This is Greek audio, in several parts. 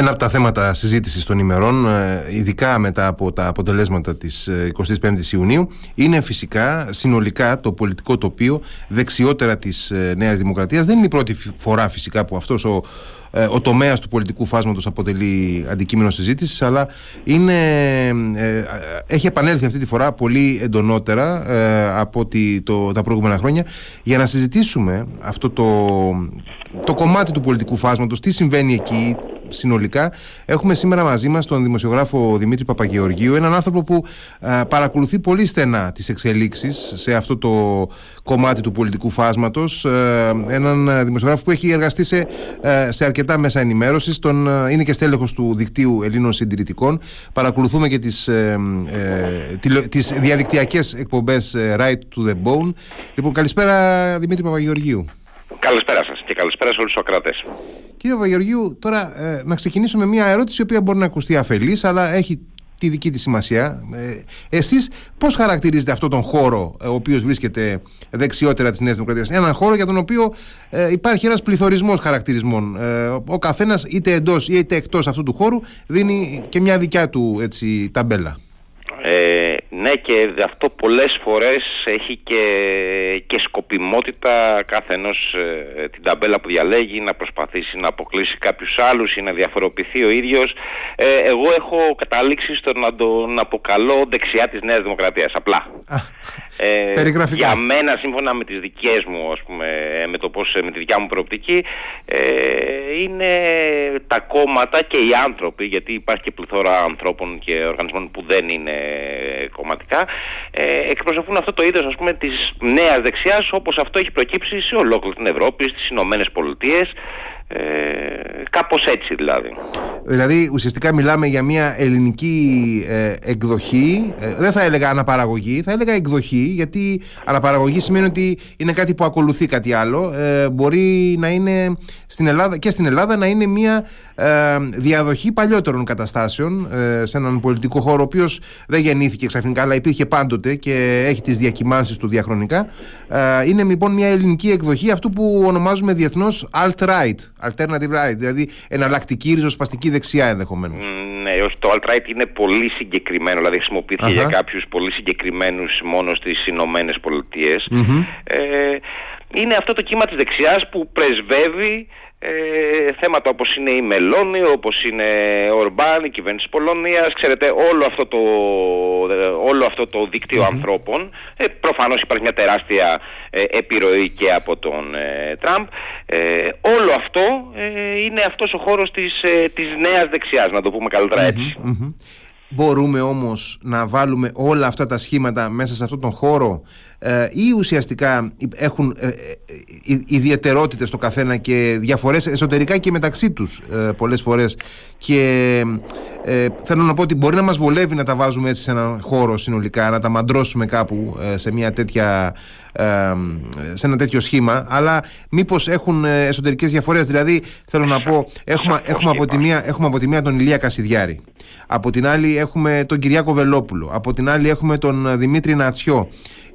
Ένα από τα θέματα συζήτησης των ημερών, ε, ειδικά μετά από τα αποτελέσματα της 25ης ε, Ιουνίου, είναι φυσικά συνολικά το πολιτικό τοπίο δεξιότερα της ε, Νέας Δημοκρατίας. Δεν είναι η πρώτη φορά φυσικά που αυτός ο, ο τομέας του πολιτικού φάσματος αποτελεί αντικείμενο συζήτησης, αλλά είναι, έχει επανέλθει αυτή τη φορά πολύ εντονότερα από τη, το, τα προηγούμενα χρόνια για να συζητήσουμε αυτό το, το κομμάτι του πολιτικού φάσματος, τι συμβαίνει εκεί, συνολικά. Έχουμε σήμερα μαζί μας τον δημοσιογράφο Δημήτρη Παπαγεωργίου, έναν άνθρωπο που παρακολουθεί πολύ στενά τις εξελίξεις σε αυτό το κομμάτι του πολιτικού φάσματος. έναν δημοσιογράφο που έχει εργαστεί σε, σε αρκετά μέσα ενημέρωσης. Τον, είναι και στέλεχος του δικτύου Ελλήνων Συντηρητικών. Παρακολουθούμε και τις, ε, ε, τις διαδικτυακές εκπομπές Right to the Bone. Λοιπόν, καλησπέρα Δημήτρη Παπαγεωργίου. Καλησπέρα σας και καλησπέρα σε όλους τους ακράτες. Κύριε Παπαγεωργίου, τώρα ε, να ξεκινήσω με μια ερώτηση η οποία μπορεί να ακουστεί αφελής αλλά έχει τη δική της σημασία. Ε, εσείς πώς χαρακτηρίζετε αυτόν τον χώρο ε, ο οποίος βρίσκεται δεξιότερα της Νέας Δημοκρατίας; Έναν χώρο για τον οποίο ε, υπάρχει ένας πληθωρισμός χαρακτηρισμών. Ε, ο καθένας είτε εντός είτε εκτός αυτού του χώρου δίνει και μια δικιά του έτσι, ταμπέλα. Ε, ναι και αυτό πολλές φορές έχει και, και σκοπιμότητα κάθε ενός ε, την ταμπέλα που διαλέγει να προσπαθήσει να αποκλείσει κάποιους άλλους ή να διαφοροποιηθεί ο ίδιος. Ε, εγώ έχω καταλήξει στο να τον αποκαλώ δεξιά της Νέας Δημοκρατίας, απλά. Ε, περιγραφικά. Για μένα σύμφωνα με τις δικές μου, ας πούμε, με, το πώς, με τη δικιά μου προοπτική, ε, είναι τα κόμματα και οι άνθρωποι, γιατί υπάρχει και πληθώρα ανθρώπων και οργανισμών που δεν είναι κομματικά, ε, εκπροσωπούν αυτό το είδος ας πούμε της νέας δεξιάς όπως αυτό έχει προκύψει σε ολόκληρη την Ευρώπη, στις Ηνωμένες Πολιτείες ε, κάπως έτσι δηλαδή. Δηλαδή ουσιαστικά μιλάμε για μια ελληνική ε, εκδοχή, ε, δεν θα έλεγα αναπαραγωγή, θα έλεγα εκδοχή γιατί αναπαραγωγή σημαίνει ότι είναι κάτι που ακολουθεί κάτι άλλο. Ε, μπορεί να είναι στην Ελλάδα, και στην Ελλάδα να είναι μια διαδοχή παλιότερων καταστάσεων σε έναν πολιτικό χώρο ο οποίος δεν γεννήθηκε ξαφνικά αλλά υπήρχε πάντοτε και έχει τις διακυμάνσεις του διαχρονικά. είναι λοιπόν μια ελληνική εκδοχή αυτού που ονομάζουμε διεθνώς alt-right alternative right, δηλαδή εναλλακτική ριζοσπαστική δεξιά ενδεχομένως. Ναι, το alt-right είναι πολύ συγκεκριμένο, δηλαδή χρησιμοποιήθηκε για κάποιους πολύ συγκεκριμένους μόνο στις Ηνωμένες Ε, είναι αυτό το κύμα της δεξιάς που πρεσβεύει ε, θέματα όπως είναι η Μελώνη, όπως είναι ο Ορμπάν, η κυβέρνηση της Πολωνίας, ξέρετε όλο αυτό το, όλο αυτό το δικτυο ανθρώπων, ε, προφανώς υπάρχει μια τεράστια ε, επιρροή και από τον ε, Τραμπ, ε, όλο αυτό είναι αυτός ο χώρος της, της νέας δεξιάς, να το πούμε καλύτερα Μπορούμε όμως να βάλουμε όλα αυτά τα σχήματα μέσα σε αυτόν τον χώρο ε, ή ουσιαστικά έχουν ε, ε, ε ιδιαιτερότητες το καθένα και διαφορές εσωτερικά και μεταξύ τους ε, πολλές φορές. Και ε, θέλω να πω ότι μπορεί να μας βολεύει να τα βάζουμε έτσι σε έναν χώρο συνολικά να τα μαντρώσουμε κάπου σε μια τέτοια σε ένα τέτοιο σχήμα. Αλλά μήπως έχουν εσωτερικές διαφορές. Δηλαδή θέλω να πω έχουμε, έχουμε, από τη μία, έχουμε από τη μία τον Ηλία Κασιδιάρη. Από την άλλη έχουμε τον Κυριάκο Βελόπουλο. Από την άλλη έχουμε τον Δημήτρη Νατσιό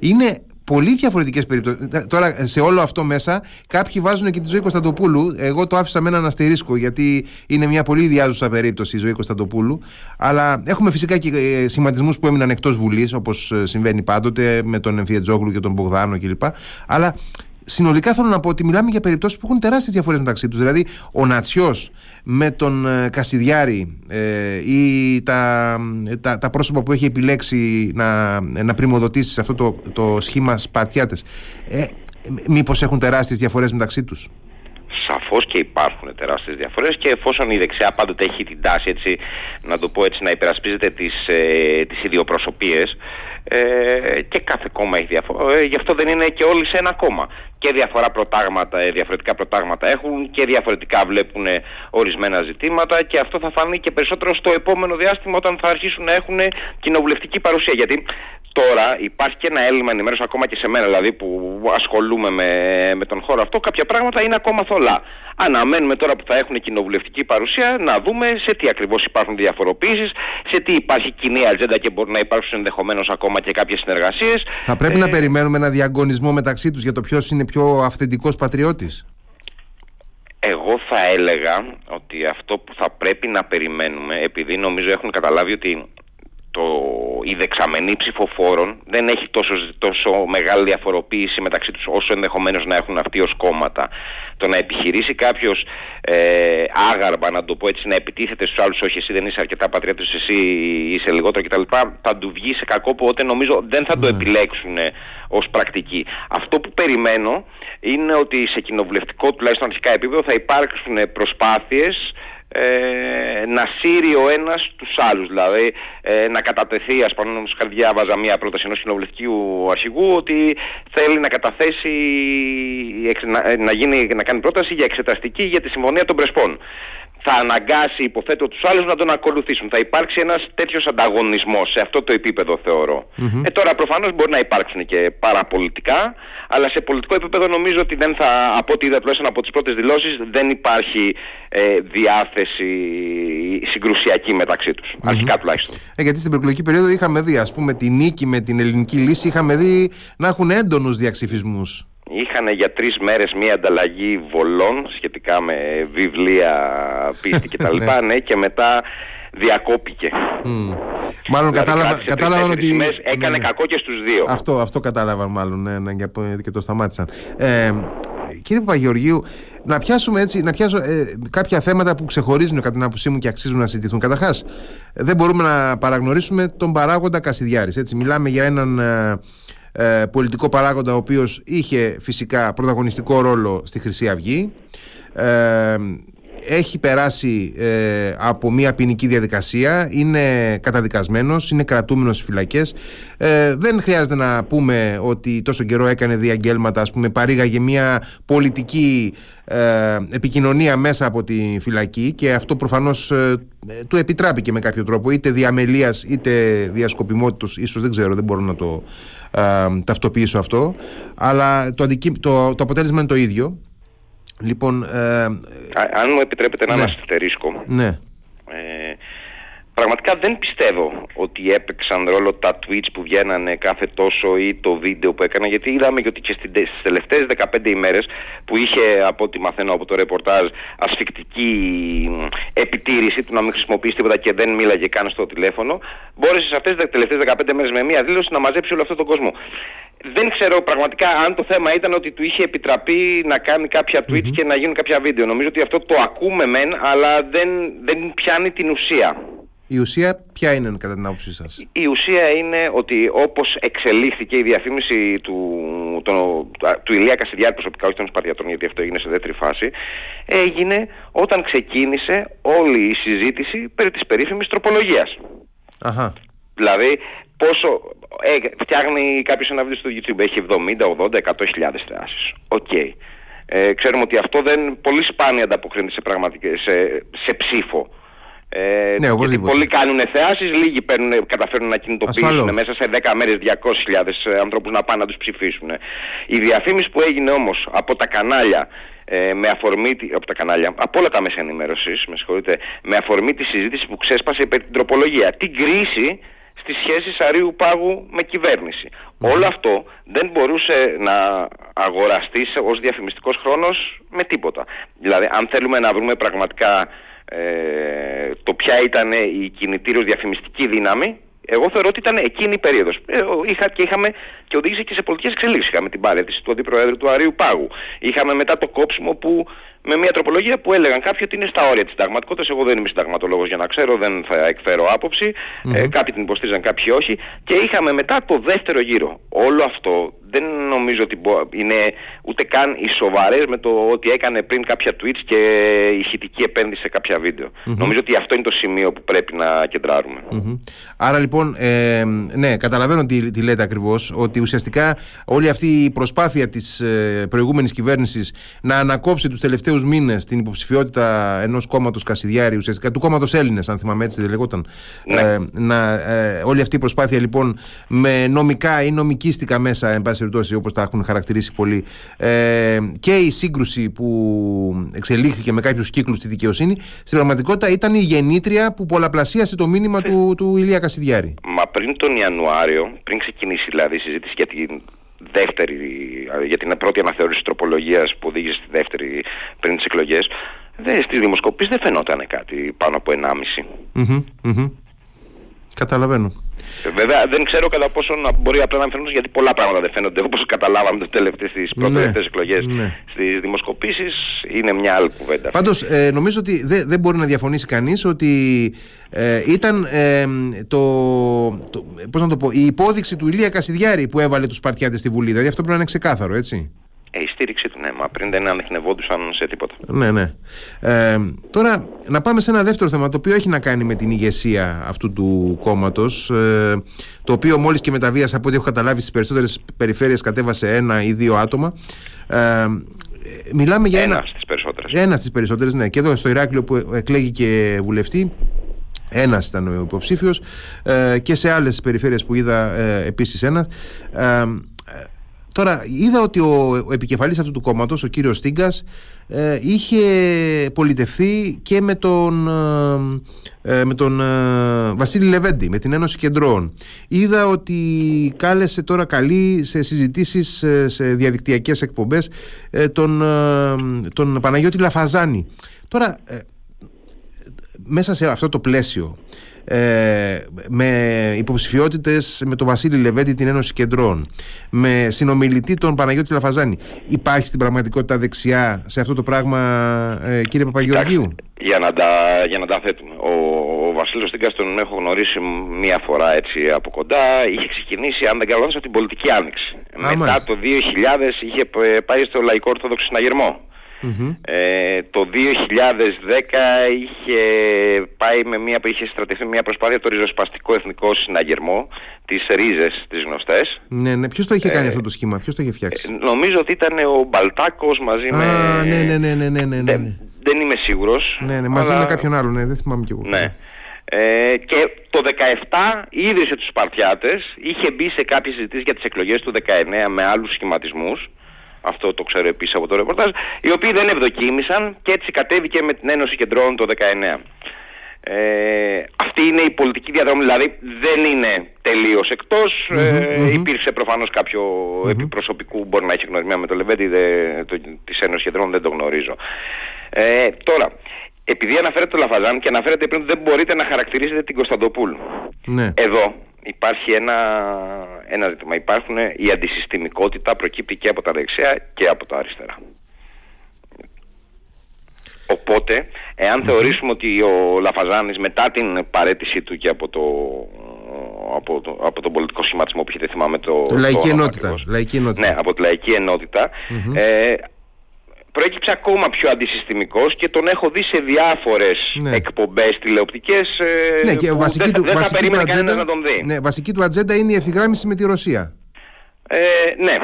είναι πολύ διαφορετικές περιπτώσεις. Τώρα, σε όλο αυτό μέσα, κάποιοι βάζουν και τη ζωή Κωνσταντοπούλου. Εγώ το άφησα με έναν αστερίσκο, γιατί είναι μια πολύ διάζουσα περίπτωση η ζωή Κωνσταντοπούλου. Αλλά έχουμε φυσικά και ε, σχηματισμούς που έμειναν εκτός Βουλής, όπως ε, συμβαίνει πάντοτε με τον Εμφιετζόγλου και τον Μπογδάνο κλπ. Αλλά συνολικά θέλω να πω ότι μιλάμε για περιπτώσεις που έχουν τεράστιες διαφορές μεταξύ τους. Δηλαδή ο Νατσιός με τον ε, Κασιδιάρη ε, ή τα, τα, τα, πρόσωπα που έχει επιλέξει να, να πρημοδοτήσει σε αυτό το, το σχήμα Σπαρτιάτες ε, μήπως έχουν τεράστιες διαφορές μεταξύ τους; Σαφώς και υπάρχουν τεράστιες διαφορές και εφόσον η δεξιά πάντοτε έχει την τάση έτσι, να το πω έτσι να υπερασπίζεται τις, ε, τις ιδιοπροσωπίες ε, και κάθε κόμμα έχει διαφορά. Ε, γι' αυτό δεν είναι και όλοι σε ένα κόμμα. Και διαφορά προτάγματα, ε, διαφορετικά προτάγματα έχουν και διαφορετικά βλέπουν ορισμένα ζητήματα και αυτό θα φανεί και περισσότερο στο επόμενο διάστημα όταν θα αρχίσουν να έχουν κοινοβουλευτική παρουσία. Γιατί τώρα υπάρχει και ένα έλλειμμα ενημέρωση ακόμα και σε μένα δηλαδή που ασχολούμαι με, με τον χώρο αυτό. Κάποια πράγματα είναι ακόμα θολά. Αναμένουμε τώρα που θα έχουν κοινοβουλευτική παρουσία να δούμε σε τι ακριβώς υπάρχουν διαφοροποιήσεις, σε τι υπάρχει κοινή ατζέντα και μπορεί να υπάρξουν ενδεχομένως ακόμα και κάποιες συνεργασίες. Θα πρέπει να ε, περιμένουμε ένα διαγωνισμό μεταξύ τους για το ποιος είναι πιο αυθεντικός πατριώτης. Εγώ θα έλεγα ότι αυτό που θα πρέπει να περιμένουμε, επειδή νομίζω έχουν καταλάβει ότι το, η δεξαμενή ψηφοφόρων δεν έχει τόσο, τόσο μεγάλη διαφοροποίηση μεταξύ τους όσο ενδεχομένως να έχουν αυτοί ως κόμματα. Το να επιχειρήσει κάποιος ε, άγαρμα, να το πω έτσι, να επιτίθεται στους άλλους, όχι εσύ δεν είσαι αρκετά πατριώτης, εσύ είσαι λιγότερο κτλ. Θα του βγει σε κακό που οπότε νομίζω δεν θα το ναι. επιλέξουν ως πρακτική. Αυτό που περιμένω είναι ότι σε κοινοβουλευτικό τουλάχιστον αρχικά επίπεδο θα υπάρξουν προσπάθειες ε, να σύρει ο ένας τους άλλους. Δηλαδή ε, να κατατεθεί, ας πούμε, όμως διάβαζα μια πρόταση ενός κοινοβουλευτικού αρχηγού ότι θέλει να καταθέσει, να, να, γίνει, να κάνει πρόταση για εξεταστική για τη Συμφωνία των Πρεσπών θα αναγκάσει υποθέτω τους άλλους να τον ακολουθήσουν. Θα υπάρξει ένας τέτοιος ανταγωνισμός σε αυτό το επίπεδο Ε, τώρα προφανώς μπορεί να υπάρξουν και παραπολιτικά, αλλά σε πολιτικό επίπεδο νομίζω ότι δεν θα, από ό,τι είδα τουλάχιστον από τις πρώτες δηλώσεις, δεν υπάρχει ε, διάθεση συγκρουσιακή μεταξύ τους. Mm-hmm. Αρχικά τουλάχιστον. Ε, γιατί στην προεκλογική περίοδο είχαμε δει, ας πούμε, τη νίκη με την ελληνική λύση, είχαμε δει να έχουν έντονους διαξυφισμούς είχαν για τρεις μέρες μία ανταλλαγή βολών σχετικά με βιβλία, πίστη κτλ. ναι. ναι, και μετά διακόπηκε. Mm. Μάλλον δηλαδή, κατάλαβα, κατάλαβαν ότι. Έκανε ναι, ναι. κακό και στους δύο. Αυτό, αυτό κατάλαβαν μάλλον ναι, ναι, και το σταμάτησαν. Ε, κύριε Παπαγεωργίου, να πιάσουμε έτσι, να πιάσω ε, κάποια θέματα που ξεχωρίζουν κατά την άποψή μου και αξίζουν να συζητηθούν. Καταρχάς, δεν μπορούμε να παραγνωρίσουμε τον παράγοντα Κασιδιάρης. Μιλάμε για έναν ε, ε, πολιτικό παράγοντα ο οποίος είχε φυσικά πρωταγωνιστικό ρόλο στη Χρυσή Αυγή ε, έχει περάσει ε, από μια ποινική διαδικασία, είναι καταδικασμένος, είναι κρατούμενος στις φυλακές. Ε, δεν χρειάζεται να πούμε ότι τόσο καιρό έκανε διαγγέλματα, ας πούμε, παρήγαγε μια πολιτική ε, επικοινωνία μέσα από τη φυλακή και αυτό προφανώς του επιτράπηκε με κάποιο τρόπο, είτε διαμελίας είτε διασκοπιμότητος, ίσως δεν ξέρω, δεν μπορώ να το ταυτοποιήσω αυτό, αλλά το, το, το αποτέλεσμα είναι το ίδιο. Λοιπόν, ε, αν μου επιτρέπετε να ναι. αστερίσκο. Ναι. Ε, πραγματικά δεν πιστεύω ότι έπαιξαν ρόλο τα tweets που βγαίνανε κάθε τόσο ή το βίντεο που έκανα γιατί είδαμε ότι και στις τελευταίες 15 ημέρες που είχε από ό,τι μαθαίνω από το ρεπορτάζ ασφικτική επιτήρηση του να μην χρησιμοποιήσει τίποτα και δεν μίλαγε καν στο τηλέφωνο μπόρεσε σε αυτές τις τελευταίες 15 μέρες με μία δήλωση να μαζέψει όλο αυτόν τον κόσμο δεν ξέρω πραγματικά αν το θέμα ήταν ότι του είχε επιτραπεί να κάνει κάποια tweets και να γίνουν κάποια βίντεο. Νομίζω ότι αυτό το ακούμε μεν, αλλά δεν, δεν πιάνει την ουσία. Η ουσία ποια είναι κατά την άποψή σας; Η ουσία είναι ότι όπως εξελίχθηκε η διαφήμιση του, το, του Ηλία Κασιδιάρη προσωπικά, όχι των Σπαρτιατών γιατί αυτό έγινε σε δεύτερη φάση, έγινε όταν ξεκίνησε όλη η συζήτηση περί της περίφημης τροπολογίας. Αχα. Δηλαδή πόσο, ε, φτιάχνει κάποιος ένα βίντεο στο YouTube, έχει 70, 80, 100 χιλιάδες θεάσεις. OK. Okay. Ε, ξέρουμε ότι αυτό δεν πολύ σπάνια ανταποκρίνεται σε, σε, σε ψήφο. Ε, ναι, γιατί πολλοί κάνουν θεάσεις, λίγοι παίρνουν, καταφέρουν να κινητοποιήσουν μέσα σε 10 μέρες 200.000 ε, ανθρώπους να πάνε να τους ψηφίσουν. Η διαφήμιση που έγινε όμως από τα κανάλια ε, με αφορμή, από τα κανάλια, από όλα τα μέσα ενημέρωσης, με συγχωρείτε, με αφορμή τη συζήτηση που ξέσπασε περί την τροπολογία, την κρίση στις σχέσεις αρίου πάγου με κυβέρνηση. Όλο αυτό δεν μπορούσε να αγοραστεί ως διαφημιστικός χρόνος με τίποτα. Δηλαδή αν θέλουμε να βρούμε πραγματικά ε, το ποια ήταν η κινητήριος διαφημιστική δύναμη εγώ θεωρώ ότι ήταν εκείνη η περίοδος. Ε, είχα, και είχαμε και οδήγησε και σε πολιτικές εξελίξεις. Είχαμε την παρέτηση του αντιπροέδρου του Αρίου Πάγου. Είχαμε μετά το κόψιμο που με μια τροπολογία που έλεγαν κάποιοι ότι είναι στα όρια της συνταγματικότητας. Εγώ δεν είμαι συνταγματολόγος για να ξέρω, δεν θα εκφέρω άποψη. Mm-hmm. Ε, κάποιοι την υποστήριζαν, κάποιοι όχι. Και είχαμε μετά το δεύτερο γύρο. Όλο αυτό δεν νομίζω ότι είναι ούτε καν οι σοβαρές με το ότι έκανε πριν κάποια tweets και ηχητική επένδυση σε κάποια Νομίζω ότι αυτό είναι το σημείο που πρέπει να κεντράρουμε. Άρα λοιπόν, ε, ναι, καταλαβαίνω τι, τι λέτε ακριβώς, ότι ουσιαστικά όλη αυτή η προσπάθεια της ε, προηγούμενης κυβέρνησης να ανακόψει τους τελευταίους μήνες την υποψηφιότητα ενός κόμματος Κασιδιάρη, ουσιαστικά του κόμματος Έλληνες, αν θυμάμαι έτσι δεν λεγόταν. Ναι. Ε, να, ε, όλη αυτή η προσπάθεια λοιπόν με νομικά ή νομικίστικα μέσα, εν πάση περιπτώσει, όπως τα έχουν χαρακτηρίσει πολλοί, ε, και η σύγκρουση που εξελίχθηκε με κάποιους κύκλους στη δικαιοσύνη, στην πραγματικότητα ήταν η γεννήτρια που πολλαπλασίασε το μήνυμα του, του Ηλία Κασιδιάρη. Μα πριν τον Ιανουάριο, πριν ξεκινήσει δηλαδή η συζήτηση για την δεύτερη, για την πρώτη αναθεώρηση τροπολογίας που οδήγησε στη δεύτερη πριν τις εκλογές, δεν, στις δημοσκοπήσεις δεν φαινόταν κάτι πάνω από 1,5. Καταλαβαίνω. Ε, βέβαια δεν ξέρω κατά πόσο να μπορεί απλά να φαίνονται γιατί πολλά πράγματα δεν φαίνονται όπως καταλάβαμε τελευταίες, στις πρώτες ναι, εκλογές ναι. στις δημοσκοπήσεις είναι μια άλλη κουβέντα. Πάντως ε, νομίζω ότι δεν, δεν μπορεί να διαφωνήσει κανείς ότι ε, ήταν ε, το, το, πώς να το πω, η υπόδειξη του Ηλία Κασιδιάρη που έβαλε τους Σπαρτιάτες στη Βουλή. Δηλαδή αυτό πρέπει να είναι ξεκάθαρο έτσι. Ε, η στήριξη του, ναι, μα πριν δεν ανεχνευόντουσαν σε τίποτα. Ναι, ναι. Ε, τώρα, να πάμε σε ένα δεύτερο θέμα, το οποίο έχει να κάνει με την ηγεσία αυτού του κόμματος. Ε, το οποίο μόλις και μεταβίασε από ό,τι έχω καταλάβει στις περισσότερες περιφέρειες κατέβασε ένα ή δύο άτομα. Ε, μιλάμε για ένα. Ένα στις περισσότερες. Ένα στις περισσότερες, ναι. Και εδώ στο Ηράκλειο που εκλέγει και βουλευτή, ένας ήταν ο υποψήφιος ε, και σε άλλες περιφέρειες που είδα ε, επίσης ένας. Ε, Τώρα είδα ότι ο, ο επικεφαλής αυτού του κόμματος, ο κύριος Στίγκας, ε, είχε πολιτευθεί και με τον, ε, ε με τον ε, Βασίλη Λεβέντη, με την Ένωση Κεντρών. Είδα ότι κάλεσε τώρα καλή σε συζητήσεις σε διαδικτυακές εκπομπές τον, τον Παναγιώτη Λαφαζάνη. Τώρα, μέσα σε αυτό το πλαίσιο ε, με υποψηφιότητες με τον Βασίλη Λεβέντη την Ένωση Κεντρών με συνομιλητή τον Παναγιώτη Λαφαζάνη. Υπάρχει στην πραγματικότητα δεξιά σε αυτό το πράγμα ε, κύριε Παπαγεωργίου; Για να τα, για να τα θέτουμε. Ο, ο Βασίλης Στίγκας τον έχω γνωρίσει μία φορά έτσι από κοντά. Είχε ξεκινήσει αν δεν κάνω από την πολιτική άνοιξη. Μετά το 2000 είχε πάει στο Λαϊκό Ορθόδοξο Συναγερμό ε, το 2010 είχε πάει με μια, είχε στρατευτεί μια προσπάθεια το ριζοσπαστικό εθνικό συναγερμό, τις ρίζες τις γνωστές. Ναι, ναι. Ποιος το είχε κάνει ε, αυτό το σχήμα, ποιος το είχε φτιάξει; Ε, νομίζω ότι ήταν ο Μπαλτάκος μαζί Α, με... ναι, ναι, ναι, ναι, ναι, ναι, ναι. Δεν, δεν είμαι σίγουρος. Ναι, ναι, μαζί με κάποιον άλλον, ναι, δεν θυμάμαι κι εγώ. Ναι. Ε, και το 17 ίδρυσε τους Σπαρτιάτες, είχε μπει σε κάποιες συζητήσεις για τις εκλογές του 19 με άλλους σχηματισμούς αυτό το ξέρω επίσης από το ρεπορτάζ, οι οποίοι δεν ευδοκίμησαν και έτσι κατέβηκε με την Ένωση Κεντρών το 19. Ε, αυτή είναι η πολιτική διαδρομή, δηλαδή δεν είναι τελείως εκτός, ε, υπήρξε προφανώς κάποιο mm-hmm. επιπροσωπικού, μπορεί να έχει γνωριμία με το Λεβέντι, δε, το, της Ένωσης Κεντρών δεν το γνωρίζω. Ε, τώρα, επειδή αναφέρεται το Λαφαζάν και αναφέρεται πριν ότι δεν μπορείτε να χαρακτηρίσετε την Κωνσταντοπούλου. Ναι. Εδώ υπάρχει ένα, ένα ζήτημα. Υπάρχουν η αντισυστημικότητα προκύπτει και από τα δεξιά και από τα αριστερά. Οπότε, θεωρήσουμε ότι ο Λαφαζάνης μετά την παρέτησή του και από το, από, το, από τον πολιτικό σχηματισμό που είχε θυμάμαι το... το λαϊκή, ενότητα, λαϊκή ενότητα. Ναι, από τη λαϊκή ενότητα. Ε, προέκυψε ακόμα πιο αντισυστημικός και τον έχω δει σε διάφορες ναι. εκπομπές τηλεοπτικές ε, ναι, και που βασική δεν, του, δεν βασική θα περίμενε ατζέντα, να τον δει. Ναι, βασική του ατζέντα είναι η ευθυγράμμιση με τη Ρωσία. Ε, ναι.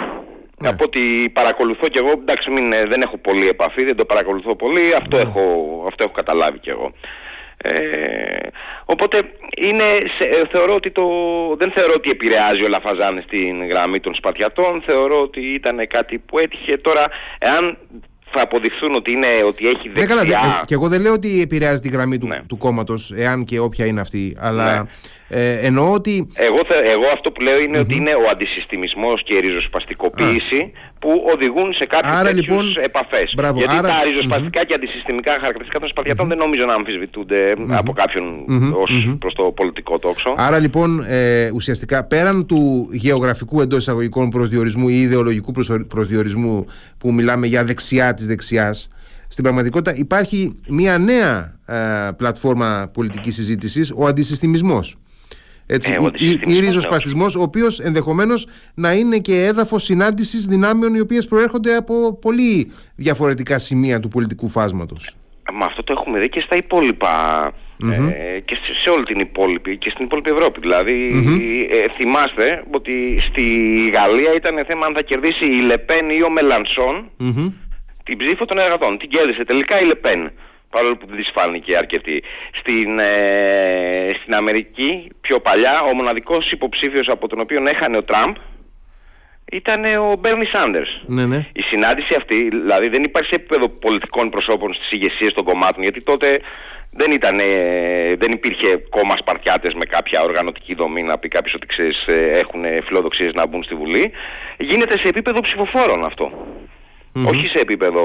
Ναι. Από ότι παρακολουθώ και εγώ, εντάξει μην, ε, δεν έχω πολύ επαφή, δεν το παρακολουθώ πολύ, αυτό, ναι. έχω, αυτό έχω καταλάβει κι εγώ. Ε, οπότε είναι, σε, θεωρώ ότι το, δεν θεωρώ ότι επηρεάζει ο Λαφαζάνης στην γραμμή των Σπατιατών, θεωρώ ότι ήταν κάτι που έτυχε τώρα, εάν θα αποδειχθούν ότι, είναι, ότι έχει δεξιά... Ναι, καλά, και εγώ δεν λέω ότι επηρεάζει τη γραμμή του, ναι. του κόμματος, εάν και όποια είναι αυτή, αλλά ναι. Ε, εννοώ ότι... Εγώ, εγώ αυτό που λέω είναι ότι είναι ο αντισυστημισμός και η ριζοσπαστικοποίηση που οδηγούν σε κάποιες Άρα, τέτοιους λοιπόν, επαφές. Μπράβο, Γιατί άρα... τα ριζοσπαστικά και αντισυστημικά χαρακτηριστικά των σπαθιατων δεν νομίζω να αμφισβητούνται από κάποιον mm-hmm. ως προς το πολιτικό τόξο. Άρα λοιπόν ε, ουσιαστικά πέραν του γεωγραφικού εντός εισαγωγικών προσδιορισμού ή ιδεολογικού προσδιορισμού που μιλάμε για δεξιά της δεξιάς στην πραγματικότητα υπάρχει μια νέα ε, πλατφόρμα πολιτικής συζήτησης, ο αντισυστημισμός. Έτσι, ε, ή, ή ριζοσπαστισμό, ο οποίος ενδεχομένως να είναι και έδαφος συνάντησης δυνάμεων οι οποίες προέρχονται από πολύ διαφορετικά σημεία του πολιτικού φάσματος. Μα αυτό το έχουμε δει και στα υπόλοιπα. Ε, και σε, όλη την υπόλοιπη και στην υπόλοιπη Ευρώπη. Δηλαδή, ε, θυμάστε ότι στη Γαλλία ήταν θέμα αν θα κερδίσει η Λεπέν ή ο μελανσον την ψήφο των εργατών. Την κέρδισε τελικά η Λεπέν παρόλο που δεν της φάνηκε αρκετή. Στην, ε, στην Αμερική πιο παλιά ο μοναδικός υποψήφιος από τον οποίο έχανε ο Τραμπ ήταν ο Μπέρνι Σάντερ. Ναι, ναι. Η συνάντηση αυτή, δηλαδή δεν υπάρχει σε επίπεδο πολιτικών προσώπων στις ηγεσίες των κομμάτων, γιατί τότε δεν, ήταν, δεν υπήρχε κόμμα Σπαρτιάτες με κάποια οργανωτική δομή να πει κάποιος ότι ξέρεις, έχουν φιλοδοξίες να μπουν στη Βουλή. Γίνεται σε επίπεδο ψηφοφόρων Όχι σε επίπεδο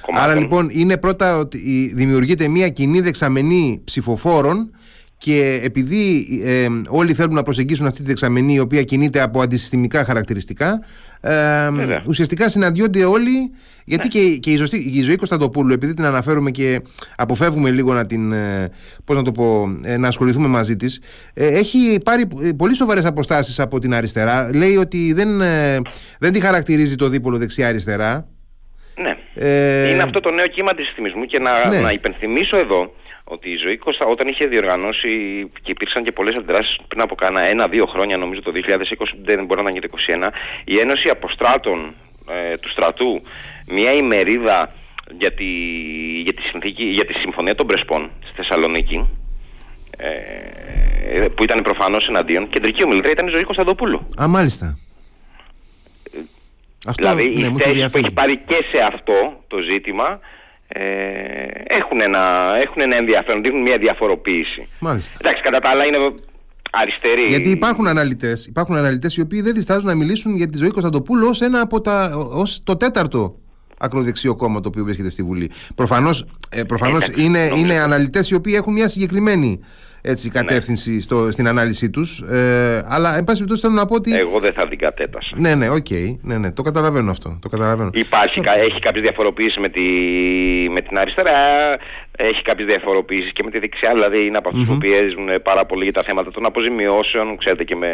κομμάτων. Άρα λοιπόν είναι πρώτα ότι δημιουργείται μια κοινή δεξαμενή ψηφοφόρων και επειδή ε, όλοι θέλουν να προσεγγίσουν αυτή τη δεξαμενή η οποία κινείται από αντισυστημικά χαρακτηριστικά ε, ουσιαστικά συναντιόνται όλοι γιατί ναι. και, και η, ζωή, η ζωή Κωνσταντοπούλου επειδή την αναφέρουμε και αποφεύγουμε λίγο να την ε, πώς να το πω ε, να ασχοληθούμε μαζί της έχει πάρει πολύ σοβαρές αποστάσεις από την αριστερά λέει ότι δεν, δεν τη χαρακτηρίζει το δίπολο δεξιά-αριστερά ναι. Είναι αυτό το νέο κύμα της συστημισμού και να, ναι. να υπενθυμίσω εδώ ότι η ζωή Κώστα όταν είχε διοργανώσει και υπήρξαν και πολλές αντιδράσεις πριν από κάνα ένα-δύο χρόνια νομίζω το 2020 δεν μπορεί να γίνει το 2021 η Ένωση Αποστράτων ε, του στρατού μια ημερίδα για τη, για τη, συνθήκη, για τη Συμφωνία των Πρεσπών στη Θεσσαλονίκη ε, που ήταν προφανώς εναντίον κεντρική ομιλητρία ήταν η Ζωή Κωνσταντοπούλου. Α, μάλιστα. Αυτό, δηλαδή ναι, η θέση που έχει πάρει και σε αυτό το ζήτημα ε, έχουν, ένα, έχουν ένα ενδιαφέρον, δείχνουν μια διαφοροποίηση. Μάλιστα. Εντάξει, κατά τα άλλα είναι αριστεροί. Γιατί υπάρχουν αναλυτές υπάρχουν αναλυτές οι οποίοι δεν διστάζουν να μιλήσουν για τη ζωή Κωνσταντοπούλου ως ένα από τα. ως το τέταρτο ακροδεξιό κόμμα το οποίο βρίσκεται στη Βουλή. Προφανώς ε, προφανώς είναι, είναι αναλυτές οι οποίοι έχουν μια συγκεκριμένη έτσι, ναι. κατεύθυνση ναι. στο, στην ανάλυση τους. Ε, αλλά, εν πάση περιπτώσει, θέλω να πω ότι. Εγώ δεν θα την κατέτασα. Ναι, ναι, OK. Okay. Ναι, ναι, το καταλαβαίνω αυτό. Το καταλαβαίνω. Υπάρχει, το... έχει κάποιες διαφοροποιήσεις με, τη, με την αριστερά, έχει κάποιες διαφοροποιήσεις και με τη δεξιά. Δηλαδή, είναι από αυτούς mm-hmm. που πιέζουν πάρα πολύ για τα θέματα των αποζημιώσεων, ξέρετε και με,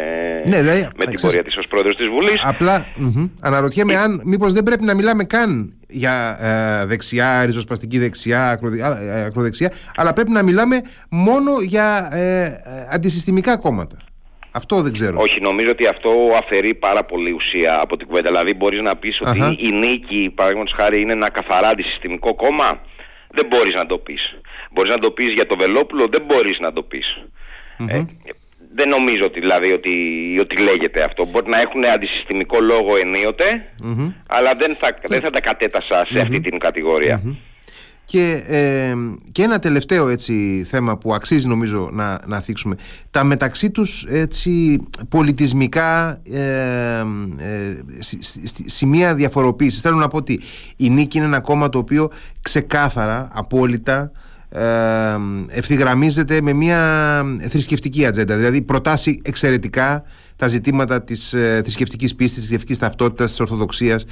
ναι, δηλαδή, με την πορεία της ως πρόεδρος της Βουλής. Απλά mm-hmm. αναρωτιέμαι και... αν μήπως δεν πρέπει να μιλάμε καν για ε, δεξιά, ριζοσπαστική δεξιά, ε, ακροδεξιά, αλλά πρέπει να μιλάμε μόνο για ε, ε, αντισυστημικά κόμματα. Αυτό δεν ξέρω. Όχι, νομίζω ότι αυτό αφαιρεί πάρα πολύ ουσία από την κουβέντα. Δηλαδή, μπορείς να πεις ότι η νίκη, παραδείγματος χάρη, είναι ένα καθαρά αντισυστημικό κόμμα; Δεν μπορείς να το πεις. Μπορείς να το πεις για το Βελόπουλο, δεν μπορείς να το πεις. Ε, δεν νομίζω ότι, δηλαδή, ότι, ότι λέγεται αυτό. Μπορεί να έχουν αντισυστημικό λόγο αλλά δεν θα, δεν θα τα κατέτασα σε αυτή την κατηγορία. Και, ε, και ένα τελευταίο έτσι θέμα που αξίζει νομίζω να, να θίξουμε. Τα μεταξύ τους έτσι πολιτισμικά ε, ε, σημεία διαφοροποίησης. Θέλω να πω ότι η Νίκη είναι ένα κόμμα το οποίο ξεκάθαρα, απόλυτα ε, ευθυγραμμίζεται με μια θρησκευτική ατζέντα. Δηλαδή προτάσει εξαιρετικά τα ζητήματα της ε, θρησκευτικής πίστης, της θρησκευτικής ταυτότητας, της ορθοδοξίας.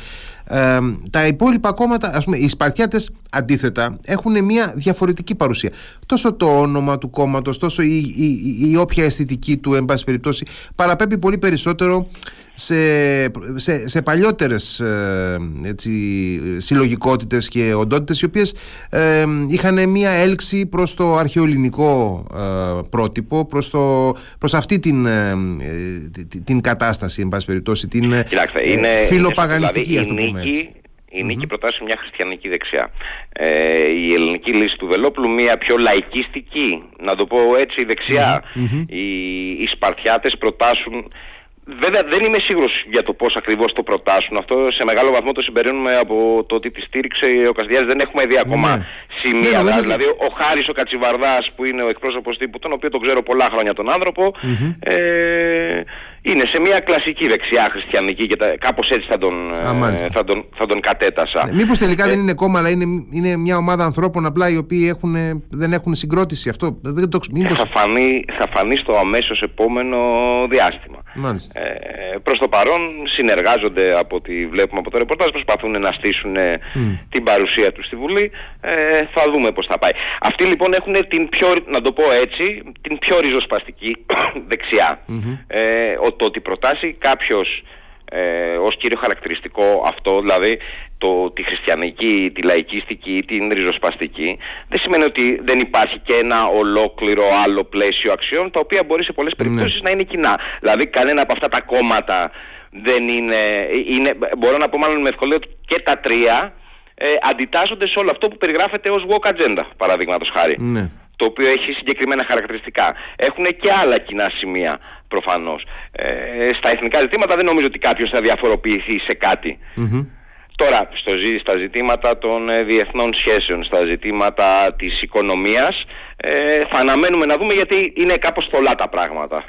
Ε, τα υπόλοιπα κόμματα, ας πούμε, οι Σπαρτιάτες αντίθετα έχουν μια διαφορετική παρουσία. Τόσο το όνομα του κόμματος, τόσο η, η, η, όποια αισθητική του, εν πάση περιπτώσει, παραπέμπει πολύ περισσότερο σε, σε, σε παλιότερες ε, έτσι, συλλογικότητες και οντότητες οι οποίες ε, είχαν μια έλξη προς το αρχαιοελληνικό ε, πρότυπο προς, το, προς αυτή την, ε, την κατάσταση εν πάση περιπτώσει την Κοιτάξτε, είναι, φιλοπαγανιστική δηλαδή, η νίκη, η νίκη προτάσει μια χριστιανική δεξιά. Ε, η ελληνική λύση του Βελόπουλου μια πιο λαϊκιστική, να το πω έτσι Οι, οι Σπαρτιάτες προτάσουν Βέβαια δεν είμαι σίγουρος για το πώς ακριβώς το προτάσουν. Αυτό σε μεγάλο βαθμό το συμπεραίνουμε από το ότι τη στήριξε ο Καστιδιάρη. Δεν έχουμε δει ακόμα ναι. σημεία. Ναι, δηλαδή, ο Χάρης ο Κατσιβαρδάς που είναι ο εκπρόσωπος τύπου, τον οποίο τον ξέρω πολλά χρόνια τον άνθρωπο, ε, είναι σε μια κλασική δεξιά χριστιανική και κάπως έτσι θα τον, ε, θα τον, θα τον κατέτασα. Ε, Μήπως τελικά δεν είναι κόμμα, αλλά είναι, είναι μια ομάδα ανθρώπων απλά οι οποίοι έχουν, δεν έχουν συγκρότηση. Αυτό δεν το, μήπως... θα, φανεί, θα φανεί στο αμέσως επόμενο διάστημα. Μάλιστα. Ε, προς το παρόν συνεργάζονται από ό,τι βλέπουμε από το ρεπορτάζ, προσπαθούν να στήσουν ε, την παρουσία τους στη Βουλή. Ε, θα δούμε πώς θα πάει. Αυτοί λοιπόν έχουν την πιο, να το πω έτσι, την πιο ριζοσπαστική δεξιά. Ε, το ότι προτάσει κάποιος ε, ως κύριο χαρακτηριστικό αυτό, δηλαδή το, τη χριστιανική, τη λαϊκίστικη, την ριζοσπαστική, δεν σημαίνει ότι δεν υπάρχει και ένα ολόκληρο άλλο πλαίσιο αξιών, τα οποία μπορεί σε πολλές ναι. περιπτώσεις να είναι κοινά. Δηλαδή κανένα από αυτά τα κόμματα δεν είναι, είναι μπορώ να πω μάλλον με ευκολία ότι και τα τρία ε, αντιτάσσονται σε όλο αυτό που περιγράφεται ως walk agenda, παραδείγματος χάρη. Ναι. Το οποίο έχει συγκεκριμένα χαρακτηριστικά. Έχουν και άλλα κοινά σημεία προφανώς. Ε, στα εθνικά ζητήματα δεν νομίζω ότι κάποιος θα διαφοροποιηθεί σε κάτι. Τώρα, στο, στα ζητήματα των ε, διεθνών σχέσεων, στα ζητήματα της οικονομίας, ε, θα αναμένουμε να δούμε γιατί είναι κάπως πολλά τα πράγματα.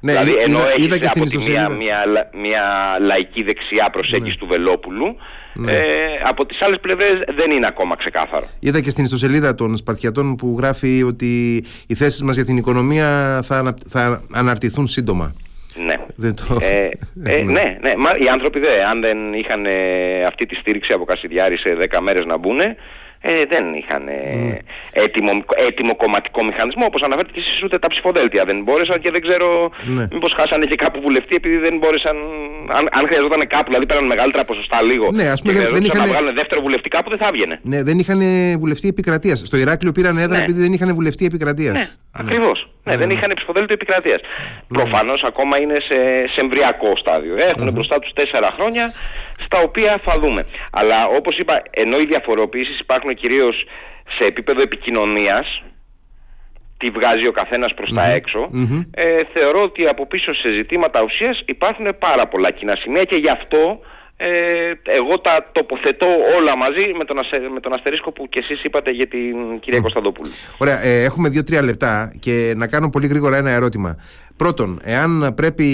Ναι, δηλαδή, ενώ είδα, είδα και από τη μία μια, μια λαϊκή δεξιά προσέγγιση ναι. του Βελόπουλου, ναι. ε, από τις άλλες πλευρές δεν είναι ακόμα ξεκάθαρο. Είδα και στην ιστοσελίδα των Σπαρτιατών που γράφει ότι οι θέσεις μας για την οικονομία θα, θα αναρτηθούν σύντομα. Ναι. Δεν το... ε, ε, ναι. ναι, ναι. Μα, οι άνθρωποι δε, αν δεν είχαν ε, αυτή τη στήριξη από Κασιδιάρη σε 10 μέρες να μπουν, ε, δεν είχαν mm. έτοιμο, έτοιμο κομματικό μηχανισμό. Όπως αναφέρετε και εσείς, ούτε τα ψηφοδέλτια δεν μπόρεσαν και δεν ξέρω ναι. μήπως χάσανε και κάπου βουλευτή επειδή δεν μπόρεσαν. Αν, αν χρειαζόταν κάπου, δηλαδή πέραν μεγαλύτερα ποσοστά λίγο. Ναι, ας πούμε δεν, δεν είχαν. να βγάλουν δεύτερο βουλευτή κάπου δεν θα έβγαινε. Ναι, δεν είχαν βουλευτή επικρατείας. Στο Ηράκλειο πήραν έδρα ναι. επειδή δεν είχαν βουλευτή επικρατείας. Ναι, ναι. ακριβώς. Ναι, δεν είχαν ψηφοδέλτιο επικρατείας. Ναι. Προφανώς ακόμα είναι σε, σε εμβριακό στάδιο. Έχουν μπροστά τους τέσσερα χρόνια στα οποία θα δούμε. Αλλά όπως είπα, ενώ οι διαφοροποιήσει υπάρχουν κυρίως σε επίπεδο επικοινωνίας, τι βγάζει ο καθένας προς τα έξω, ε, θεωρώ ότι από πίσω σε ζητήματα ουσίας υπάρχουν πάρα πολλά κοινά σημεία και γι' αυτό ε, εγώ τα τοποθετώ όλα μαζί με τον, με τον αστερίσκο που και εσείς είπατε για την κυρία mm. Κωνσταντοπούλου. Ωραία, ε, έχουμε δύο-τρία λεπτά και να κάνω πολύ γρήγορα ένα ερώτημα. Πρώτον, εάν πρέπει,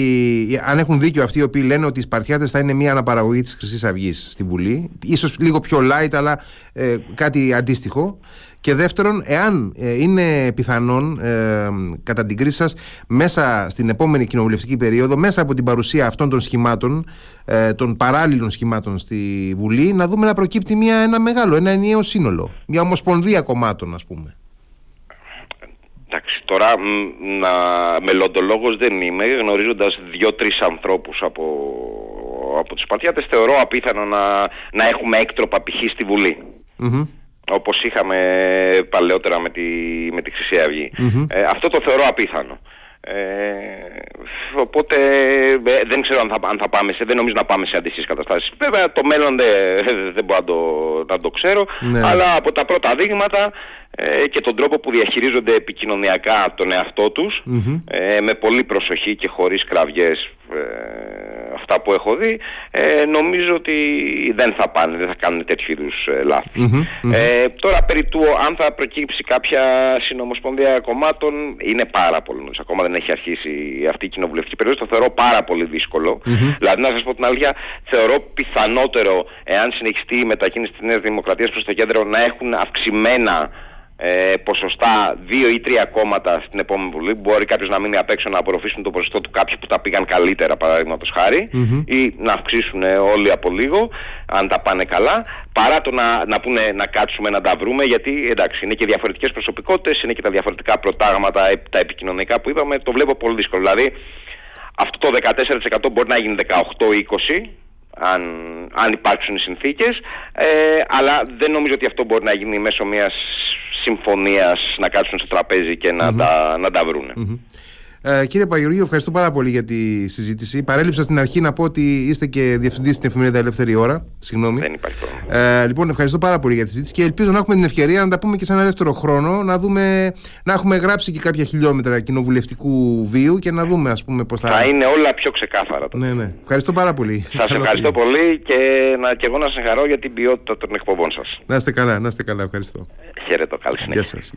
αν έχουν δίκιο αυτοί οι οποίοι λένε ότι οι Σπαρτιάτες θα είναι μια αναπαραγωγή της χρυσής αυγής στη Βουλή, ίσως λίγο πιο light αλλά ε, κάτι αντίστοιχο, και δεύτερον, εάν ε, είναι πιθανόν, ε, κατά την κρίση σας, μέσα στην επόμενη κοινοβουλευτική περίοδο, μέσα από την παρουσία αυτών των σχημάτων, ε, των παράλληλων σχημάτων στη Βουλή, να δούμε να προκύπτει μια, ένα μεγάλο, ένα ενιαίο σύνολο. Μια ομοσπονδία κομμάτων, ας πούμε. Εντάξει, τώρα να, μελλοντολόγος δεν είμαι, γνωρίζοντας δύο-τρεις ανθρώπους από, από τους Πατιάτες, θεωρώ απίθανο να, να έχουμε έκτροπα π.χ. στη Βουλή όπως είχαμε παλαιότερα με τη, με τη Χρυσή Ε, αυτό το θεωρώ απίθανο. Ε, οπότε ε, δεν ξέρω αν θα, αν θα πάμε σε, δεν νομίζω να πάμε σε αντίστοιχες καταστάσεις. Βέβαια το μέλλον δεν, δεν μπορώ να το, να το ξέρω, ναι. αλλά από τα πρώτα δείγματα ε, και τον τρόπο που διαχειρίζονται επικοινωνιακά τον εαυτό τους, ε, με πολύ προσοχή και χωρίς κραυγές αυτά που έχω δει, ε, νομίζω ότι δεν θα πάνε, δεν θα κάνουν τέτοιου είδους ε, λαθη Ε, τώρα περί του αν θα προκύψει κάποια συνομοσπονδία κομμάτων είναι πάρα πολύ νωρίς. Ακόμα δεν έχει αρχίσει αυτή η κοινοβουλευτική περίοδος, το θεωρώ πάρα πολύ Δηλαδή να σας πω την αλήθεια, θεωρώ πιθανότερο εάν συνεχιστεί η μετακίνηση της Νέας Δημοκρατίας προς το κέντρο να έχουν αυξημένα ε, ποσοστά δύο ή τρία κόμματα στην επόμενη Βουλή. Μπορεί κάποιος να μείνει απ' έξω να απορροφήσουν το ποσοστό του κάποιου που τα πήγαν καλύτερα, παραδείγματος ή να αυξήσουν όλοι από λίγο, αν τα πάνε καλά, παρά το να, να πούνε να κάτσουμε να τα βρούμε, γιατί εντάξει, είναι και διαφορετικές προσωπικότητες, είναι και τα διαφορετικά προτάγματα, ε, τα επικοινωνικά που είπαμε, το βλέπω πολύ δύσκολο. Δηλαδή, αυτό το 14% μπορεί να γίνει 18-20 αν, αν υπάρξουν οι συνθήκες ε, αλλά δεν νομίζω ότι αυτό μπορεί να γίνει μέσω μιας συμφωνίας να κάτσουν στο τραπέζι και να, τα, να τα βρουνε ε, κύριε Παγιουργίου, ευχαριστώ πάρα πολύ για τη συζήτηση. Παρέλειψα στην αρχή να πω ότι είστε και διευθυντής στην εφημερίδα Ελεύθερη Ώρα. Συγγνώμη. Δεν υπάρχει πρόβλημα. Ε, λοιπόν, ευχαριστώ πάρα πολύ για τη συζήτηση και ελπίζω να έχουμε την ευκαιρία να τα πούμε και σε ένα δεύτερο χρόνο, να, δούμε, να έχουμε γράψει και κάποια χιλιόμετρα κοινοβουλευτικού βίου και να δούμε, ας πούμε, πώς θα. Θα είναι όλα πιο ξεκάθαρα. Ναι, ναι. Ευχαριστώ πάρα πολύ. Σας ευχαριστώ πολύ και, να, και εγώ να σα χαρώ για την ποιότητα των εκπομπών σας. Να είστε καλά, να είστε καλά. Ευχαριστώ. Χαίρετο, καλή συνέχεια. Γεια σας.